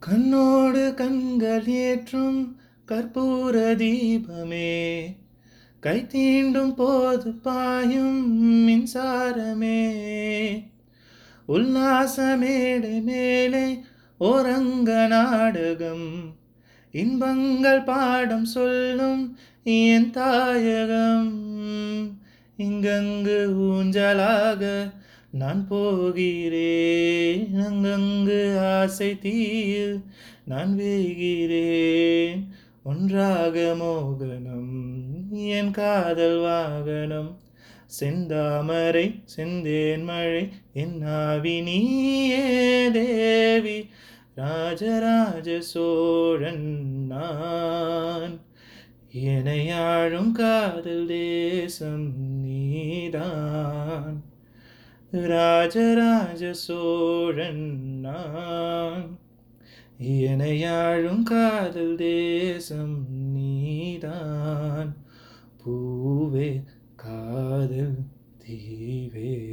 கண்ணோடு கண்கள் ஏற்றும் கற்பூர தீபமே. கை தீண்டும் போது பாயும் மின்சாரமே. உல்லாச மேடை மேலே ஓரங்க நாடகம். இன்பங்கள் பாடம் சொல்லும் என் தாயகம். இங்கங்கு ஊஞ்சலாக நான் போகிறேன் அங்கங்கு ஆசை தீயில் நான் வேகிறேன் ஒன்றாக மோகனம் என் காதல் வாகனம். செந்தாமரை செந்தேன் மழை என் ஆவி நீயே தேவி. ராஜராஜ சோழன் நான். எனையாழும் காதல் தேசம் நீதான். ராஜராஜ சோழன் நான். எனையாழும் காதல் தேசம் நீதான். பூவே காதல் தீவே.